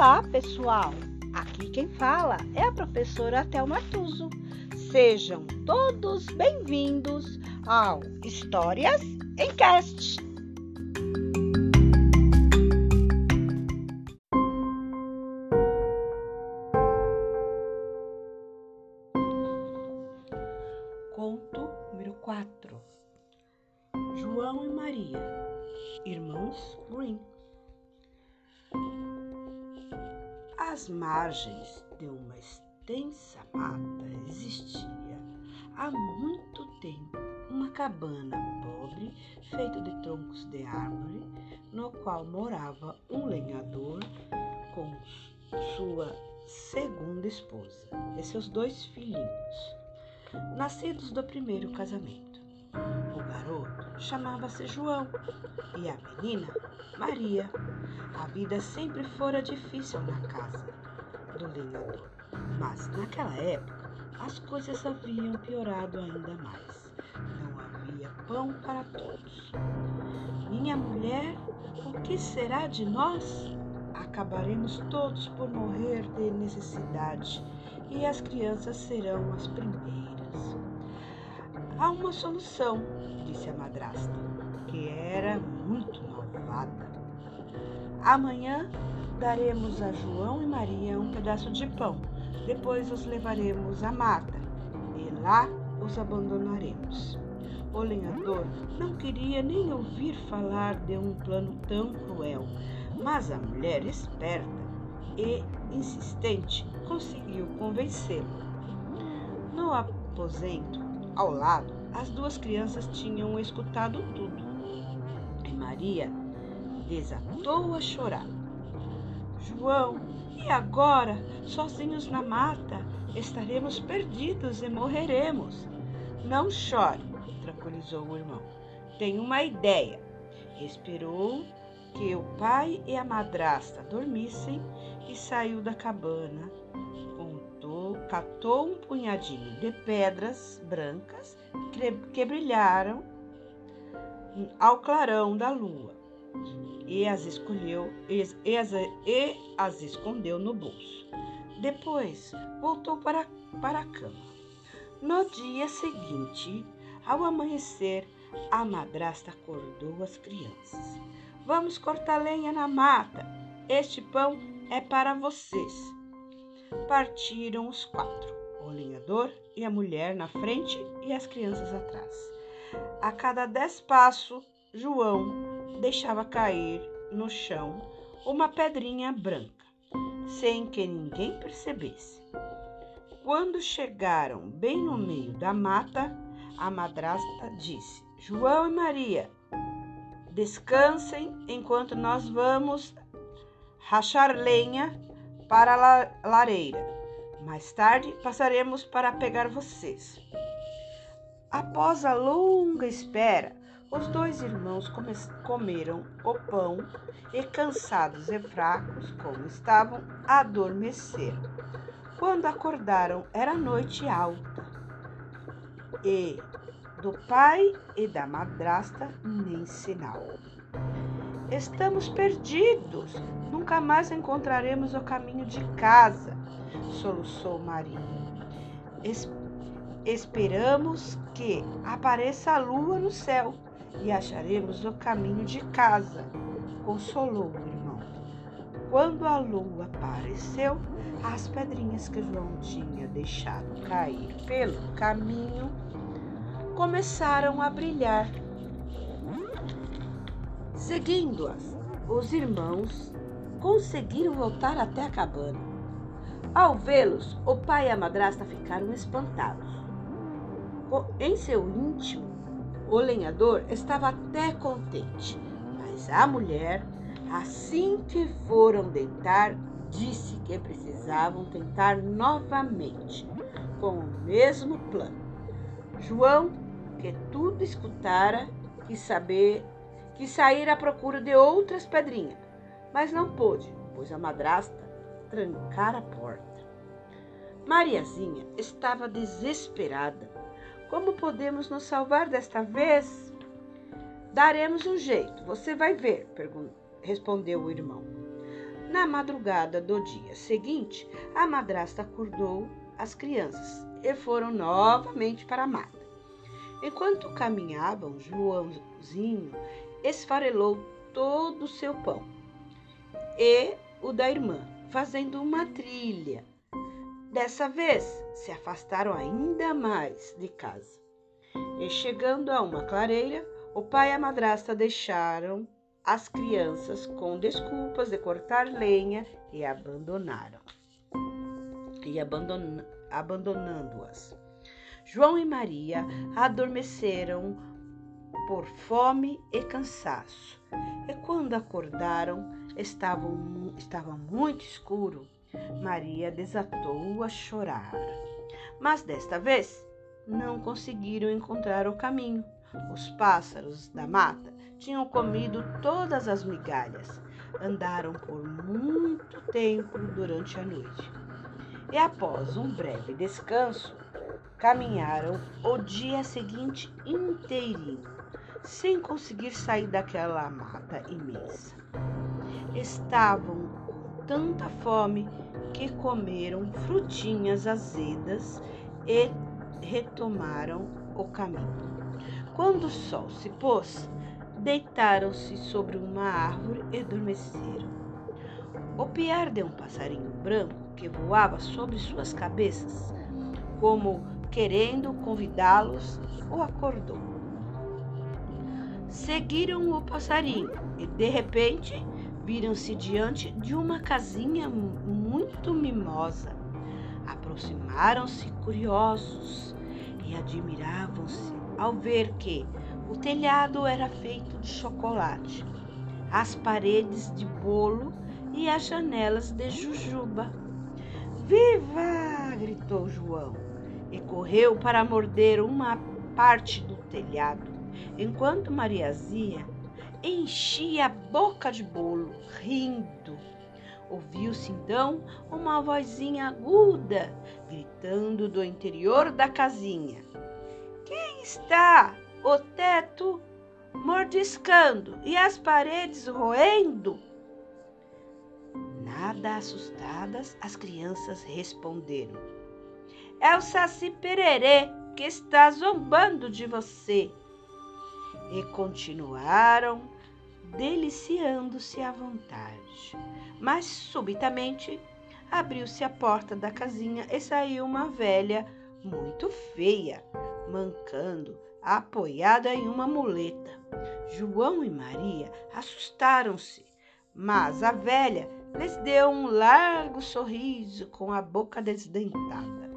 Olá, pessoal! Aqui quem fala é a professora Thelma Tuso. Sejam todos bem-vindos ao Histórias em Cast. Conto número 4 João e Maria, irmãos Green. Às margens de uma extensa mata existia há muito tempo uma cabana pobre feita de troncos de árvore, no qual morava um lenhador com sua segunda esposa e seus dois filhinhos, nascidos do primeiro casamento. O garoto chamava-se João e a menina Maria. A vida sempre fora difícil na casa do lenhador, mas naquela época as coisas haviam piorado ainda mais. Não havia pão para todos. Minha mulher, o que será de nós? Acabaremos todos por morrer de necessidade e as crianças serão as primeiras. Há uma solução, disse a madrasta, que era muito malvada. Amanhã daremos a João e Maria um pedaço de pão. Depois os levaremos à mata e lá os abandonaremos. O lenhador não queria nem ouvir falar de um plano tão cruel, mas a mulher esperta e insistente conseguiu convencê-lo. No aposento ao lado, as duas crianças tinham escutado tudo e Maria desatou a chorar. João, e agora, sozinhos na mata, estaremos perdidos e morreremos. Não chore, tranquilizou o irmão. Tenho uma ideia. Esperou que o pai e a madrasta dormissem e saiu da cabana. Catou um punhadinho de pedras brancas que brilharam ao clarão da lua e as escolheu e as, e as escondeu no bolso. Depois voltou para, para a cama. No dia seguinte, ao amanhecer, a madrasta acordou as crianças. Vamos cortar lenha na mata. Este pão é para vocês. Partiram os quatro, o lenhador e a mulher na frente e as crianças atrás. A cada dez passos, João deixava cair no chão uma pedrinha branca, sem que ninguém percebesse. Quando chegaram bem no meio da mata, a madrasta disse: João e Maria, descansem enquanto nós vamos rachar lenha para a lareira. Mais tarde passaremos para pegar vocês. Após a longa espera, os dois irmãos comeram o pão e, cansados e fracos como estavam, adormeceram. Quando acordaram, era noite alta e do pai e da madrasta nem sinal. Estamos perdidos, nunca mais encontraremos o caminho de casa, soluçou Maria. Es esperamos que apareça a lua no céu e acharemos o caminho de casa, consolou o irmão. Quando a lua apareceu, as pedrinhas que João tinha deixado cair pelo caminho começaram a brilhar. Seguindo-as, os irmãos conseguiram voltar até a cabana. Ao vê-los, o pai e a madrasta ficaram espantados. Em seu íntimo, o lenhador estava até contente, mas a mulher, assim que foram deitar, disse que precisavam tentar novamente, com o mesmo plano. João, que tudo escutara, quis saber, quis sair à procura de outras pedrinhas, mas não pôde, pois a madrasta trancara a porta. Mariazinha estava desesperada como podemos nos salvar desta vez? Daremos um jeito, você vai ver, respondeu o irmão. Na madrugada do dia seguinte, a madrasta acordou as crianças e foram novamente para a mata. Enquanto caminhavam, Joãozinho esfarelou todo o seu pão e o da irmã, fazendo uma trilha. Dessa vez, se afastaram ainda mais de casa. E chegando a uma clareira, o pai e a madrasta deixaram as crianças com desculpas de cortar lenha e abandonaram. E abandon, abandonando-as. João e Maria adormeceram por fome e cansaço. E quando acordaram, estavam, estava muito escuro. Maria desatou a chorar. Mas desta vez não conseguiram encontrar o caminho. Os pássaros da mata tinham comido todas as migalhas. Andaram por muito tempo durante a noite. E após um breve descanso, caminharam o dia seguinte inteirinho, sem conseguir sair daquela mata imensa. Estavam com tanta fome que comeram frutinhas azedas e retomaram o caminho. Quando o sol se pôs, deitaram-se sobre uma árvore e adormeceram. O piar de um passarinho branco que voava sobre suas cabeças, como querendo convidá-los, o acordou. Seguiram o passarinho e, de repente, viram-se diante de uma casinha muito mimosa. Aproximaram-se curiosos e admiravam-se ao ver que o telhado era feito de chocolate, as paredes de bolo e as janelas de jujuba. Viva! gritou João e correu para morder uma parte do telhado, enquanto Mariazinha enchia a boca de bolo, rindo. Ouviu-se então uma vozinha aguda gritando do interior da casinha: Quem está? O teto mordiscando e as paredes roendo? Nada assustadas, as crianças responderam: É o Saci Pererê que está zombando de você e continuaram deliciando-se à vontade. Mas subitamente abriu-se a porta da casinha e saiu uma velha muito feia, mancando, apoiada em uma muleta. João e Maria assustaram-se, mas a velha lhes deu um largo sorriso com a boca desdentada.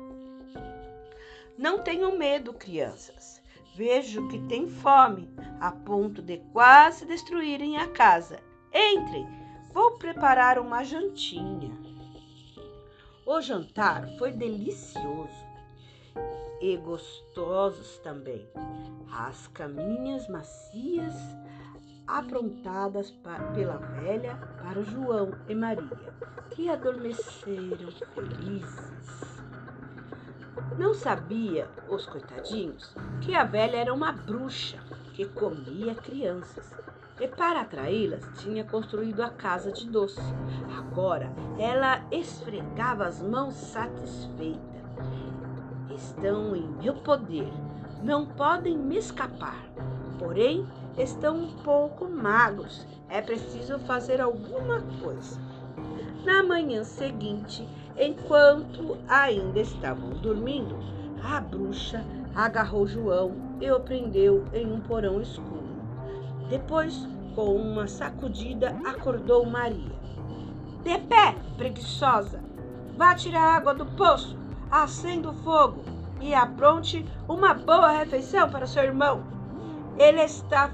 Não tenham medo, crianças. Vejo que tem fome, a ponto de quase destruírem a casa. Entrem, vou preparar uma jantinha. O jantar foi delicioso e gostosos também. As caminhas macias aprontadas pela velha para João e Maria, que adormeceram felizes. Não sabia, os coitadinhos, que a velha era uma bruxa que comia crianças. E para atraí-las, tinha construído a casa de doce. Agora ela esfregava as mãos satisfeita. Estão em meu poder, não podem me escapar. Porém, estão um pouco magros. É preciso fazer alguma coisa. Na manhã seguinte, enquanto ainda estavam dormindo, a bruxa agarrou João e o prendeu em um porão escuro. Depois, com uma sacudida, acordou Maria. De pé, preguiçosa! Vá tirar água do poço, acenda o fogo e apronte uma boa refeição para seu irmão. Ele está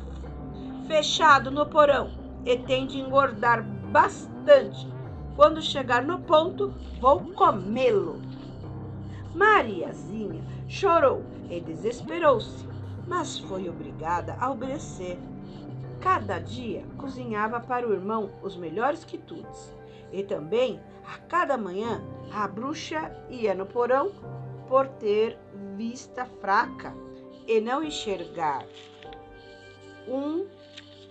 fechado no porão e tem de engordar bastante quando chegar no ponto, vou comê-lo. Mariazinha chorou e desesperou-se, mas foi obrigada a obedecer. Cada dia cozinhava para o irmão os melhores quitutes. E também, a cada manhã, a bruxa ia no porão por ter vista fraca e não enxergar um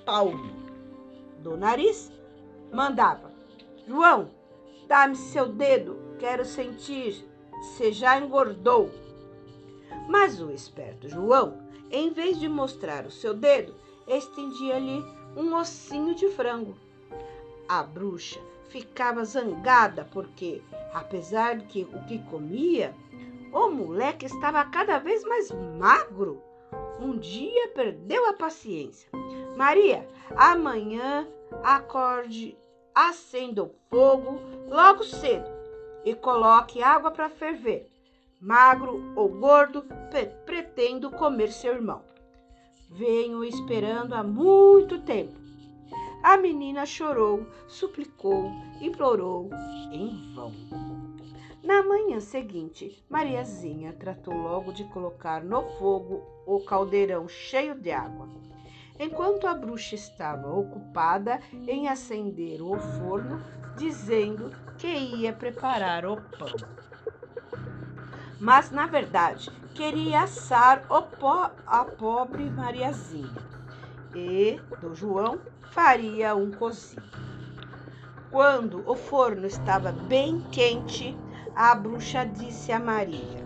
palmo do nariz, mandava João, dá-me seu dedo, quero sentir se já engordou. Mas o esperto João, em vez de mostrar o seu dedo, estendia-lhe um ossinho de frango. A bruxa ficava zangada porque, apesar de que o que comia, o moleque estava cada vez mais magro. Um dia perdeu a paciência. Maria, amanhã acorde, acenda o fogo logo cedo e coloque água para ferver. Magro ou gordo, pretendo comer seu irmão. Venho esperando há muito tempo. A menina chorou, suplicou, implorou em vão. Na manhã seguinte, Mariazinha tratou logo de colocar no fogo o caldeirão cheio de água. Enquanto a bruxa estava ocupada em acender o forno, dizendo que ia preparar o pão. Mas, na verdade, queria assar po a pobre Mariazinha e do João faria um cozido. Quando o forno estava bem quente, a bruxa disse a Maria: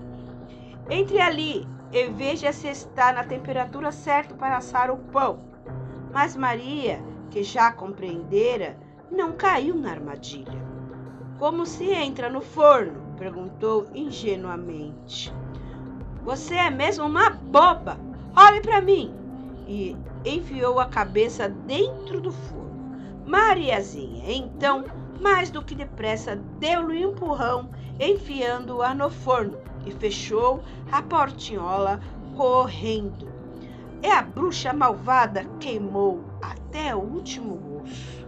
Entre ali e veja se está na temperatura certa para assar o pão. Mas Maria, que já compreendera, não caiu na armadilha. Como se entra no forno? perguntou ingenuamente. Você é mesmo uma boba! Olhe para mim! E enfiou a cabeça dentro do forno. Mariazinha, então, mais do que depressa, deu-lhe um empurrão, enfiando-a no forno e fechou a portinhola correndo. E a bruxa malvada queimou até o último osso.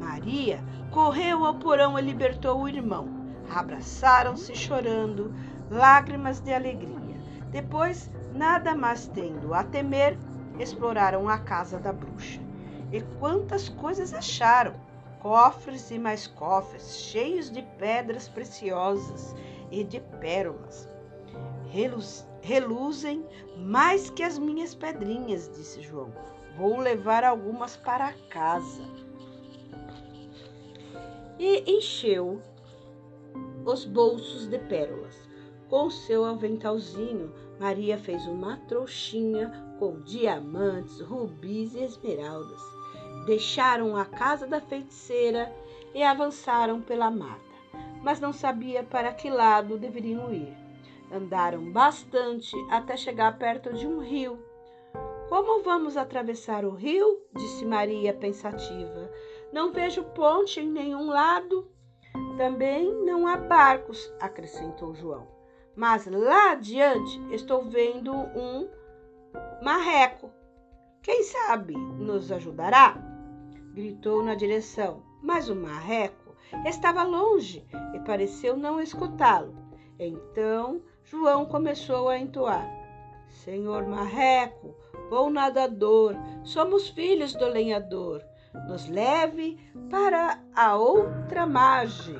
Maria correu ao porão e libertou o irmão. Abraçaram-se chorando, lágrimas de alegria. Depois, nada mais tendo a temer, exploraram a casa da bruxa. E quantas coisas acharam! Cofres e mais cofres, cheios de pedras preciosas e de pérolas. Reluz, reluzem mais que as minhas pedrinhas, disse João. Vou levar algumas para casa. E encheu os bolsos de pérolas. Com seu aventalzinho, Maria fez uma trouxinha com diamantes, rubis e esmeraldas. Deixaram a casa da feiticeira e avançaram pela mata, mas não sabia para que lado deveriam ir. Andaram bastante até chegar perto de um rio como vamos atravessar o rio? disse Maria pensativa. Não vejo ponte em nenhum lado. Também não há barcos, acrescentou João. Mas lá adiante estou vendo um marreco. Quem sabe nos ajudará? Gritou na direção, mas o marreco estava longe e pareceu não escutá-lo. Então João começou a entoar: Senhor Marreco, bom nadador, somos filhos do lenhador. Nos leve para a outra margem.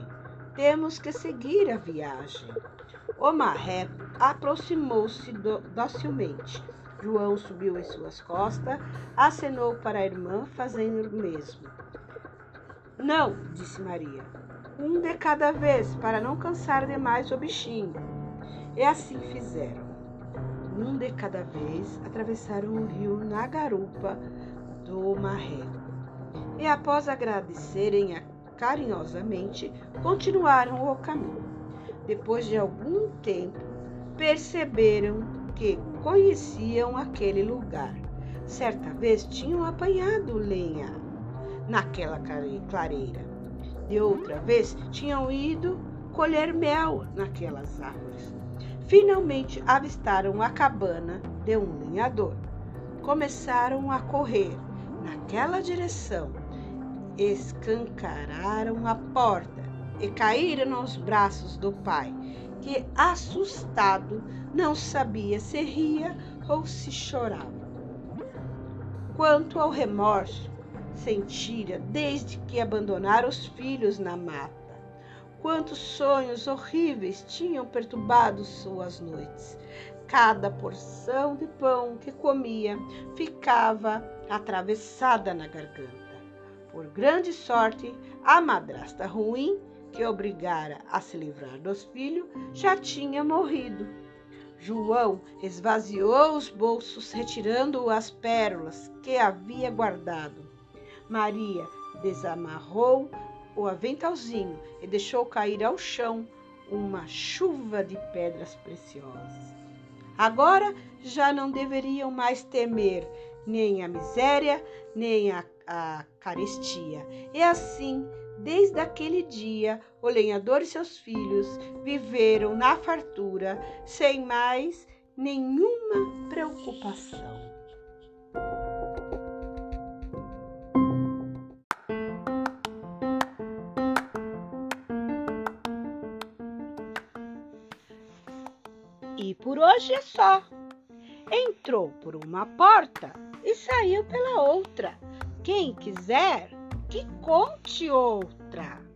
Temos que seguir a viagem. O marreco aproximou-se docilmente. João subiu em suas costas, acenou para a irmã, fazendo o mesmo. Não, disse Maria. Um de cada vez, para não cansar demais o bichinho. E assim fizeram um de cada vez, atravessaram o rio na garupa do marreco. E após agradecerem carinhosamente, continuaram o caminho. Depois de algum tempo, perceberam que conheciam aquele lugar. Certa vez tinham apanhado lenha naquela clareira. De outra vez, tinham ido colher mel naquelas árvores finalmente avistaram a cabana de um lenhador. Começaram a correr naquela direção, escancararam a porta e caíram nos braços do pai, que, assustado, não sabia se ria ou se chorava. Quanto ao remorso, sentira desde que abandonara os filhos na mata Quantos sonhos horríveis tinham perturbado suas noites. Cada porção de pão que comia ficava atravessada na garganta. Por grande sorte, a madrasta ruim, que obrigara a se livrar dos filhos, já tinha morrido. João esvaziou os bolsos, retirando as pérolas que havia guardado. Maria desamarrou o aventalzinho e deixou cair ao chão uma chuva de pedras preciosas. Agora já não deveriam mais temer nem a miséria, nem a, a carestia. E assim, desde aquele dia, o lenhador e seus filhos viveram na fartura, sem mais nenhuma preocupação. Hoje é só. Entrou por uma porta e saiu pela outra. Quem quiser, que conte outra.